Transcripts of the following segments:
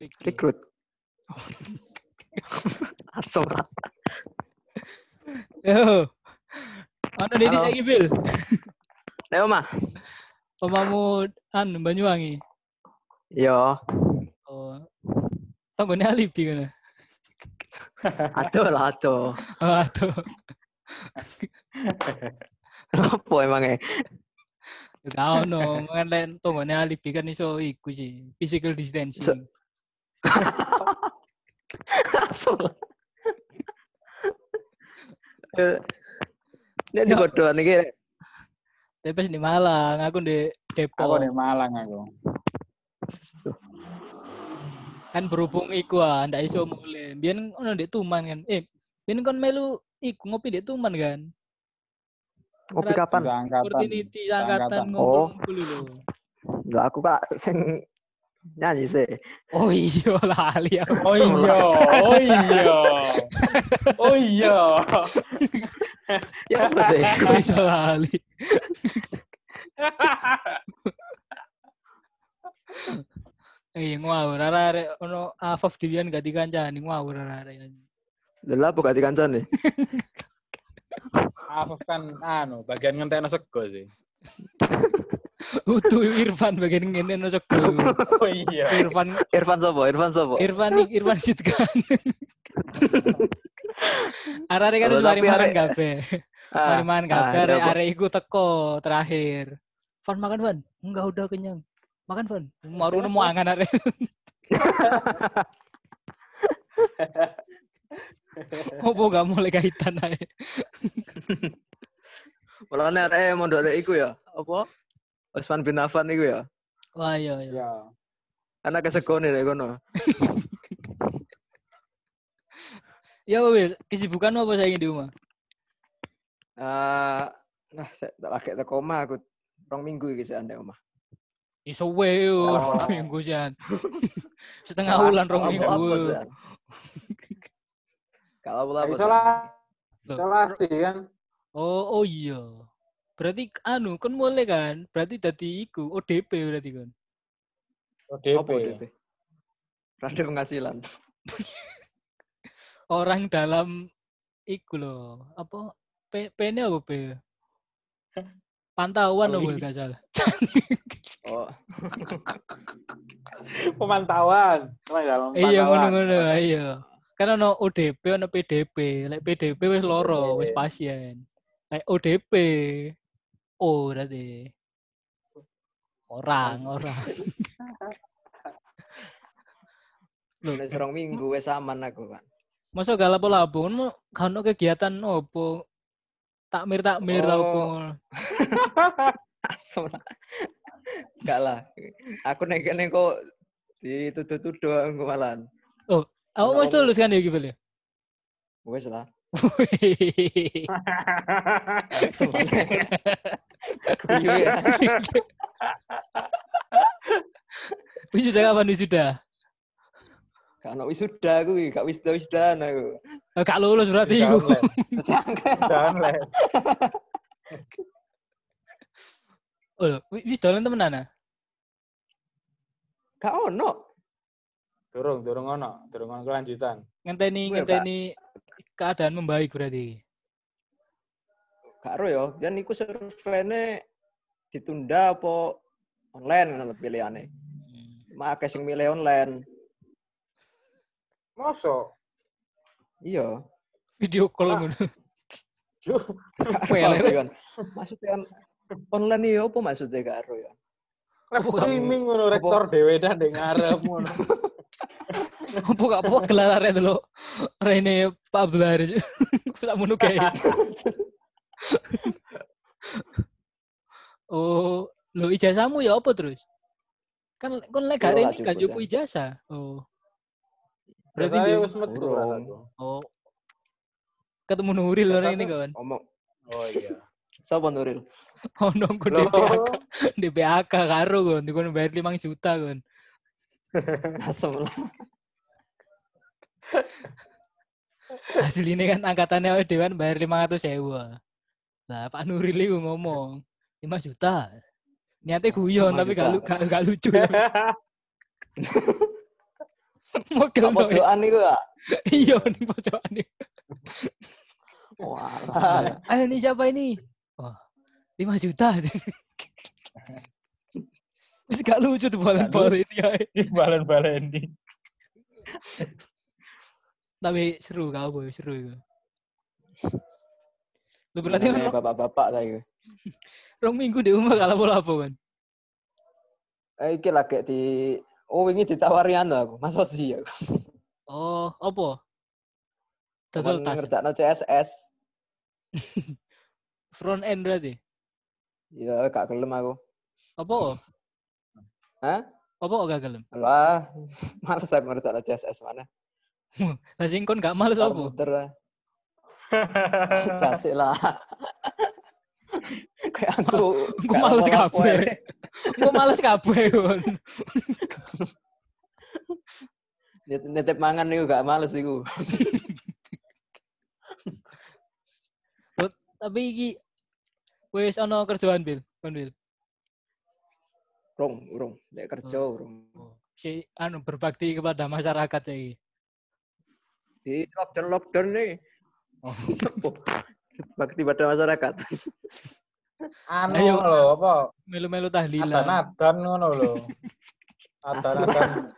Rekrut. Lah. Yo. Mana Dedi saiki Bil? Nek omah. Omamu anu Banyuwangi. Yo, Oh. Tanggone alibi kan. aduh lah aduh. Oh, aduh. Apa emangnya? Ya Gak ono, kan lek tanggone alibi kan iso iku sih, physical distancing. Se- Lah. Eh, Nek di bodohan iki Tapi di Malang, aku di Aku Depok. di Malang aku. Kan berhubung iku ah, ndak iso mulai. Biyen ono ndek Tuman kan. Eh, biyen kon melu iku ngopi ndek Tuman kan. ngopi kapan? Opportunity angkatan Oh. ngumpul-ngumpul lho. Enggak aku kak sing nyanyi sih. Oh iya lali aku. Oh iya, oh iya. Oh iya. Ya apa sih? Kok iso lali? Eh ngawur arek ono Afaf dilian gak dikancani ngawur arek. Lha apa gak dikancani? Afif kan anu, bagian ngentekno sego sih. Utu Irfan bagian ngene no cek. Oh iya. Irfan Irfan sapa? Irfan sapa? Irfan iki Irfan Sitkan. Arek kan wis mari makan. Ah, Mari makan kabeh arek apa? arek iku teko terakhir. Van makan Van? Enggak udah kenyang. Makan Van. Maru nemu angan arek. Opo gak mulai kaitan ae. Mulane arek mondok arek iku ya. Apa? Usman bin Affan iku ya. Wah iya iya. Iya. Anak kesegone rek kono. Ya Wil, kesibukan apa saya di rumah? Eh, nah, saya tak lagi teko omah aku rong minggu iki sik ande omah. Iso wae yo, Oh. minggu jan. Setengah bulan rong minggu. Kalau apa apa. Isolasi kan. Oh, oh iya. Berarti anu kan mulai kan? Berarti tadi iku ODP berarti kan. ODP. Apa DP? Rada penghasilan. Orang dalam iku loh. Apa P, P ini apa P? Pantauan Oh, apa gak salah. Oh, Pemantauan. Iya ngono-ngono, iya. Kan ono ODP, ono PDP. Lek PDP wis loro, wis pasien. Lek ODP oh berarti orang, orang. Nek serong minggu wis aman aku kan. Masa gak lapo-lapo kan kan kegiatan opo? Takmir takmir tau opo. Oh. Asem lah. Enggak lah. Aku nek kene kok dituduh-tuduh aku malan. Aku Enggak, mesti Om. lulus kan ya Bel ya? Wis lah. Lah. Wisuda kapan wisuda? Gak ono wisuda aku iki, gak wisuda-wisudaan aku. Eh, Gak lulus berarti iku. Cangkem. Jangan, Le. Oh, wis dolan temenan ah? Gak ono. Durung, durung ono, durung ono kelanjutan. Ngenteni ngenteni keadaan membaik berarti. Gak ero ya, yen iku survene ditunda apa online ngono pilihane. Cuma akeh sing milih online. Mosok. Iya. Video call Ah. ngono. Peler. kan. Maksudnya online iki apa maksudnya ya? Live Apa- streaming ngono rektor dhewe dah ndek ngarep ngono. Apa gak apa gelar arek dulu. Rene Pak Abdul Haris. Tak mono kae. Oh, lo ijazahmu ya apa terus? Kan kon lek gak Yo, rene gak cukup, ijazah. Oh. Berarti dia- wis metu. Oh. Ketemu Nuril orang ini kan. Ngomong Oh iya. sapa Nuril? Oh nongko Loh. DPAK. DPAK karo kan. Dikon bayar 5 juta kan. Asem lah. Hasil ini kan angkatannya dewan bayar 500 sewa. Lah Pak Nuril itu ngomong 5 juta. Niatnya guyon 5 tapi gak, lu- gak, gak lucu. tapi. Mogel Apa pojokan iku ya? Iya ning pojokan iki. Wah. Ayo nih siapa ini? Wah, 5 juta. Wis gak lucu tuh balen-balen ini ya. Balen-balen ini. Tapi seru kau boy, seru itu. Lu berarti bapak-bapak saya. rong minggu di rumah kalau bola apa kan? Eh, iki lagi di Oh, ini ditawari anu aku, Mas Osi ya. Oh, apa? Total tas. ngerjakno CSS. Front end berarti. Ya, gak gelem aku. Apa? Hah? Apa gak gelem? Wah, males aku ngerjakno CSS mana. Lah sing kon gak males apa? Muter lah. Jasik lah. Kayak aku. Aku males kabeh. Aku males kabeh kon. Nitip mangan niku gak males iku. Tapi iki wis ana kerjaan Bil, kon Bil. Urung, urung. Nek kerja urung. Si anu berbakti kepada masyarakat iki. Di lockdown lockdown nih. Oh. Bakti pada masyarakat. Anu Ayo. lho, apa? Melu-melu tahlilan. Adan-adan ngono lho. Adan-adan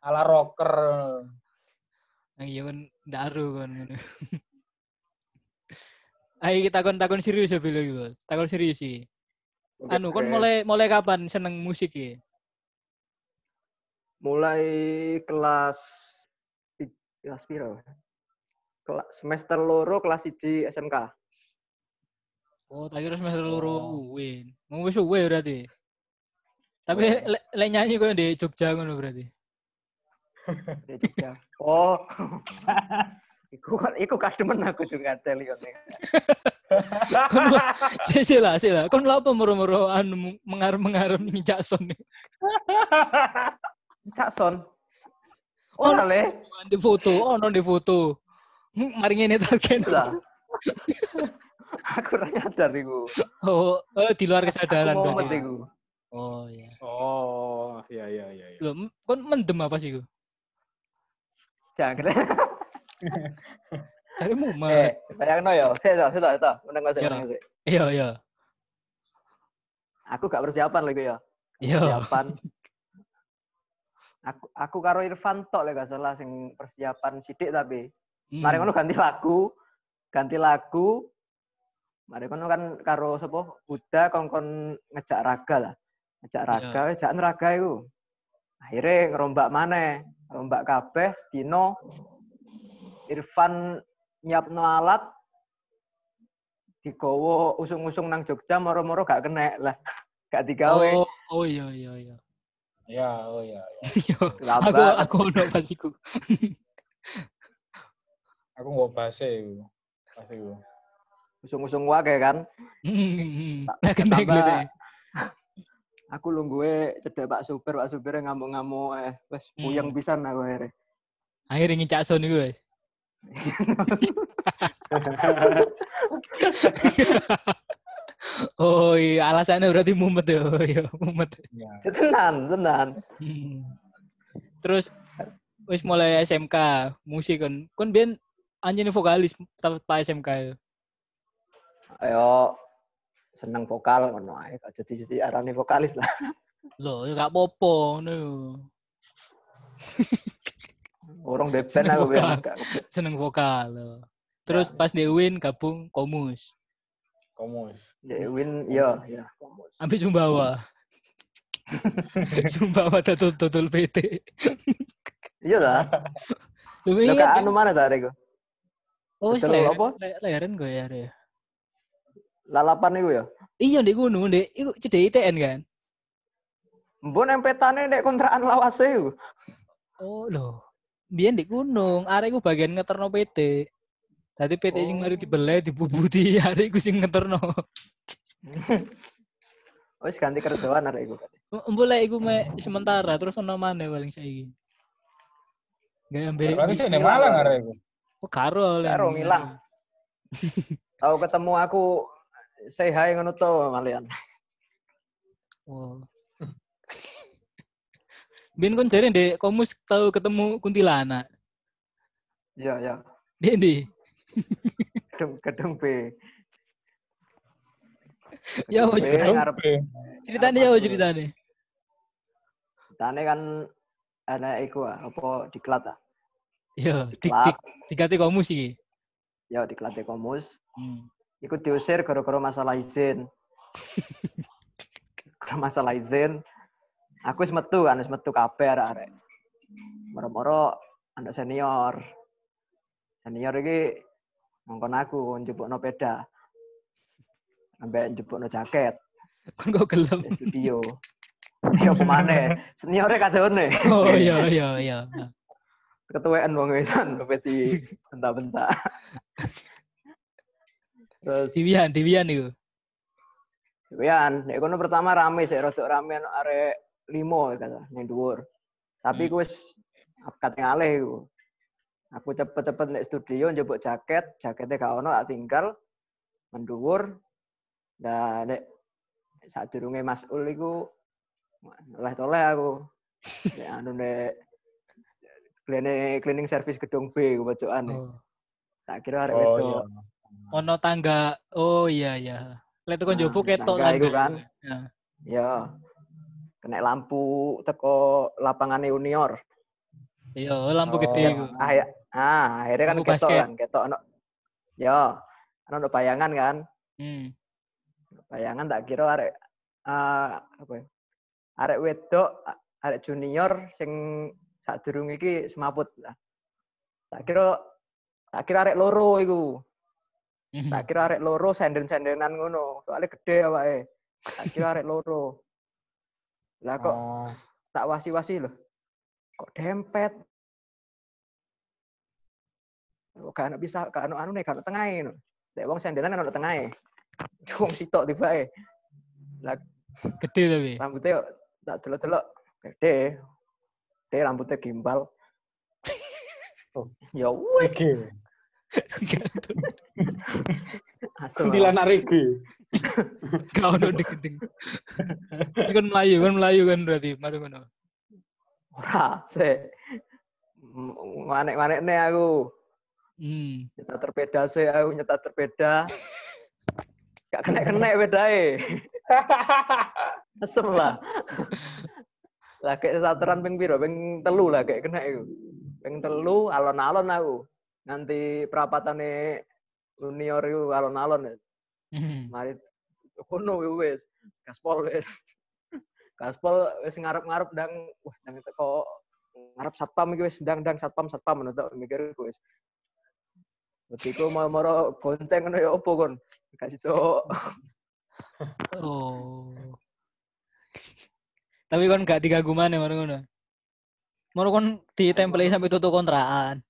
ala rocker. Nah, iya kan daru kan. ngono. Ayo kita takon takon serius ya Bil iki, Bos. Takon serius sih. Anu kon mulai mulai kapan seneng musik ya? mulai kelas kelas piro? Kelas semester loro kelas 1 SMK. Oh, tak kira semester loro Oh. UIN. Mau wis suwe berarti. Tapi Oh. lek le nyanyi koyo di Jogja ngono berarti. Di Jogja. Oh. iku kan iku kademen aku juga. Kon sih lah, sih lah. Kon lha apa moro-moro anu mengarep-mengarep ning Jackson nih. Oh, le. Di foto, oh non di foto. Hmm, Mari ngene target. Lah. aku ora nyadar iku. Oh, eh, di luar kesadaran Aku momen berarti. iku. Oh iya. Oh, iya iya iya. iya. Loh, kon mendem apa sih iku? Jangan. Cari mumet. Eh, bayangno yo. Sik to, sik sik to. Meneng sik, Iya. meneng sik. Iya, iya. Aku gak persiapan lagi ya. Iya. Persiapan. Aku aku karo Irfan tok lek gak salah sing persiapan sidik tapi. Hmm. Mari ngono ganti lagu. Ganti lagu. Mari ngono kan karo sapa? Buddha kongkon ngejak raga lah. Ngejak raga, ngejak raga iku. Akhirnya ngerombak maneh. Ngerombak kabeh sedino Irfan nyiapno alat digowo usung-usung nang Jogja moro-moro gak kena lah. Gak digawe. Oh, oh iya iya iya. Ya, oh iya. Iya. aku aku ono pas iku. Aku nggak bahasa itu. Pas itu. Usung-usung wae kan. Hmm. Nah, kena tambah-. Aku lungguhe cedek Pak Supir, Pak Supir ngamuk-ngamuk eh wis puyeng Hmm. pisan aku akhirnya. Akhirnya ngicak son iku wis. Oh iya, alasannya berarti mumet ya. Oh iya, mumet. Ya. Ya, tenan, tenan. Hmm. Terus wis mulai SMK musik kan. Kon biyen anjene vokalis tapi pas SMK ya. Ayo seneng vokal ngono ae gak jadi si arane vokalis lah. Loh, ya gak popo ngono. yo. Urung de band Seneng aku Seneng vokal. Terus pas di Win gabung Komus. Komus. Ya win iya. komus. Ambil Sumbawa. Sumbawa totul-totul PT. Iya lah. Cuma Lho ingat kan? anu mana tadi ku? Oh, wis apa? leren gue ya. Re. Lalapan iku ya. Iya di gunung, di iku cedek ITN kan. Mbon empetane nek kontrakan lawase iku. Oh loh. Biyen di gunung, arek iku bagian ngeterno PT. Tadi PT sing Oh. mari dibeleh dibubuti, arek iku sing ngeterno. Wis ganti kerjaan arek iku. Mbole iku me sementara terus ono maneh paling saiki. Gak ambek. Berarti sih Malang ada itu. Oh, karo oleh. Karo Milang. Tahu ketemu aku say hi ngono to malian. Oh. Bin kon jare ndek komus tahu ketemu kuntilanak. Iya, ya. Ndek ndi? Gedung gedung B. Ya, ceritanya? ngarep Ceritane ya ceritane? Tane kan ana iku apa diklat ah. Ya, dik Diklat. dik dikate komus iki. Ya diklat komus. Hmm. Iku diusir gara-gara masalah izin. Gara masalah izin. Aku wis metu kan, wis metu kabeh arek-arek. Moro-moro anak senior. Senior iki ngongkon aku njupukno peda. Ambek njupukno jaket Kon kok gelem. di studio. Ya apa maneh? Seniore kadone. Oh iya iya iya. Ketuaan wong wesan di bentak-bentak. Terus Diwian, diwian iku. Wian, nek kono pertama rame sih, rodok rame arek limo kata ning dhuwur. Tapi Hmm. wis kate ngalih iku. Aku cepet-cepet nek studio njupuk jaket, jaketnya gak ono tak tinggal mendhuwur. Nah, nek sadurunge Mas Ul iku oleh toleh aku. Nek anu nek cleaning cleaning service gedung B ku pojokan. Oh. Tak kira arek Oh iya. wedok. Ono tangga. Oh iya iya. Lek tekan Nah, jopo ketok tangga iku kan. Ya. Ya. Kena lampu teko lapangan junior. Iya, lampu Oh. gede iku. Ah, ya. Ah, akhirnya kan ketok kan, ketok ono. Ya, kan ono bayangan kan. Hmm. Bayangan tak kira arek ah, apa ya? Arek wedok, arek junior sing sadurung iki semaput lah. Tak kira tak kira arek loro iku. Hmm. Tak kira arek loro senden-sendenan ngono. Soalnya gede awake. Tak kira arek loro. Lah kok Oh. tak wasi-wasi loh. Kok dempet? Kok gak bisa, gak ono anu nih, gak ono tengahe. Lek wong sendelan kan ono tengahe. Wong sitok tiba Lah Gede tapi. rambutnya tak delok-delok gede. Gede rambutnya gimbal. Oh. ya asal. Kuntilanak Regi. Gak ono degedeng. Kan Melayu, kan Melayu kan berarti. Mari ngono. Ora, se. Manek-manek nih aku. Hmm. Nyetak terpeda sih aku nyetak terpeda. Gak kena-kena bedae. Asem lah. lah kayak saturan ping piro? Ping telu lah kayak kena itu. Ping telu alon-alon aku. Nanti perapatane junior itu alon-alon. Hmm. Mari kono wis gaspol wis. Gaspol wis ngarep-ngarep ndang wah ndang teko ngarep satpam iki wis ndang-ndang satpam satpam ngono tok mikir wis. Betiku mau moro gonceng ngono ya opo kon? Kasih tok. Oh. Tapi kan gak diganggu mana mari ngono. Moro kon ditempeli sampai tutup kontrakan.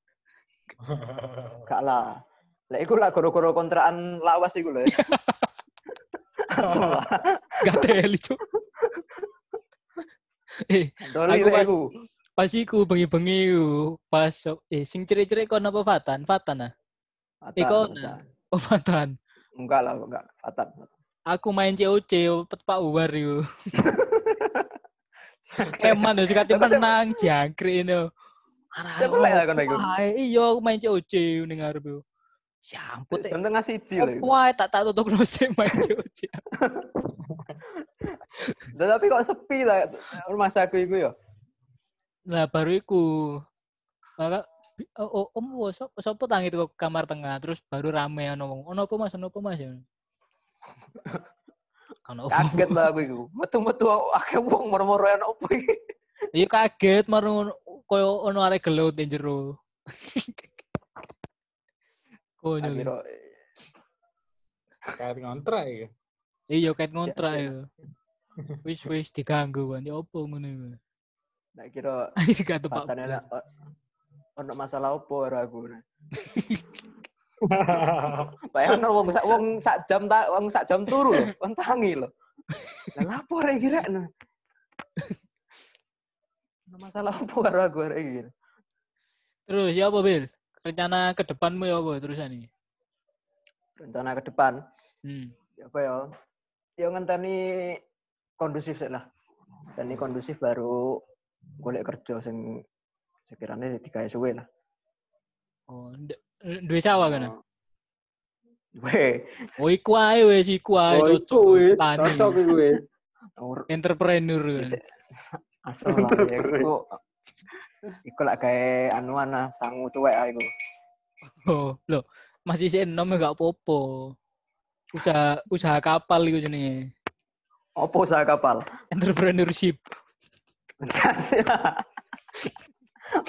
Gak lah. Lah iku lah goro-goro kontrakan lawas iku lho. Asem lah. Gak teli, Cuk. eh, Doli Aku pas- iku. pas iku bengi-bengi pas eh sing cerik-cerik kon apa Fatan? Fatan ah. Fatan, Iko Fatan. Oh Fatan. Enggak lah, enggak. Fatan. Aku main COC Pak Uwar iku. Eman sekati Tapi- menang jangkrik ini. Cepet lah kono iku. Iya, aku main COC ning ngarep yo. Samput eh. Tengah siji lho. Wah, tak tak tutup nose main COC. Tapi kok sepi lah rumah saku iku ya. Lah baru iku. Maka oh, oh, om wo sop sopo tang itu ke kamar tengah terus baru rame ono wong. Ono apa Mas? Ono apa Mas? Kan opo. Kaget lah aku iku. Metu-metu akeh wong moro-moro ana opo iki. Iya kaget marung koyo ono arek gelut ning jero. Konyol. kira Kayak ngontrak ya. Iya kait ngontrak iya. ya. Wis wis diganggu kan. Ya opo ngono iku. tak kira Anjir gak tepak. Ono masalah opo karo aku. Bayangno wong sak wong sak jam tak wong sak jam turu lho, wong tangi lho. Lah lapor iki rek. Ono masalah opo karo aku rek iki. Terus ya apa Bil? Rencana ke depanmu ya apa terusan ini? Rencana ke depan Hmm. ya apa ya? Ya ngenteni kondusif sih lah. Ngenteni kondusif baru golek kerja sing sekiranya digawe suwe lah. Oh, duwe sawah kan? Weh, Oh, iku ae wis iku ae Oh, cocok. Tani. Cocok iku wis. ur- Entrepreneur kan. Asal lah ya, iku iku lak gawe anuan ah, sangu tuwek ah iku. Oh, loh, masih sih enom ya gak popo. Usaha usaha kapal iku jenenge. Opo usaha kapal? Entrepreneurship.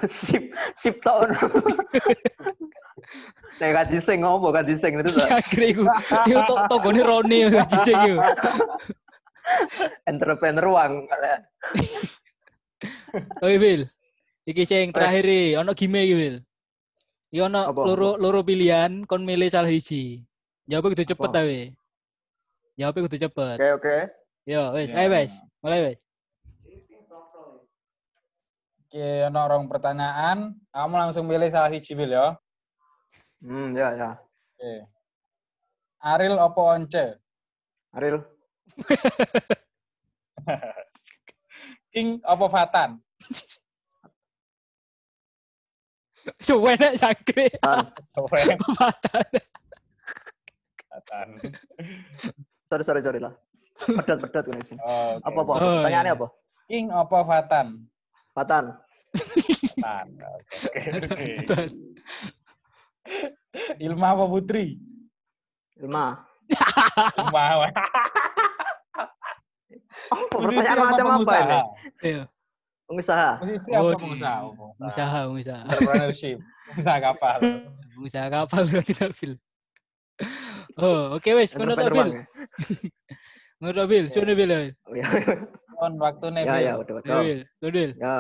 sip sip tok. Nek gaji sing ngopo gaji sing terus ah. Jangkrik iku. Iku tok togone Roni ya dhisik iku. entrepreneur uang. Oke, Bil. Iki sing terakhir iki, ono game iki, Bil. Iki ono loro loro pilihan kon milih salah siji. Jawabnya kudu cepet ta, we. Jawabnya kudu cepet. Oke oke. Yo, wes, Ya. ayo wes. Mulai wes. Oke, ono rong pertanyaan. Kamu langsung pilih salah siji bil ya. Hmm ya ya. Oke. Aril opo once? Aril. King opo Fatan? Suwe nek jangkrik. Tan. Sowe Patah. Fatan. Sorry sorry sorry lah. Pedat pedat kan sih. Oke. Apa apa? Oh, Pertanyaannya iya. apa? King opo Fatan? Patan. Fatan. Oke, oke. Ilma apa Putri? Ilma. Ilma. Oh, pertanyaan macam apa pengusaha? ini? Iya, Pengusaha. Posisi Oh, apa di- pengusaha? usaha, usaha. Entrepreneurship. Pengusaha kapal. Usaha kapal berarti Bil. Oh, oke wes, ngono tok Entrepreneur Bil. uang ya? Ngono tok Bil, sudah Bil. On waktu nih. Ya ya betul. Bil, sudah Bil. Ya.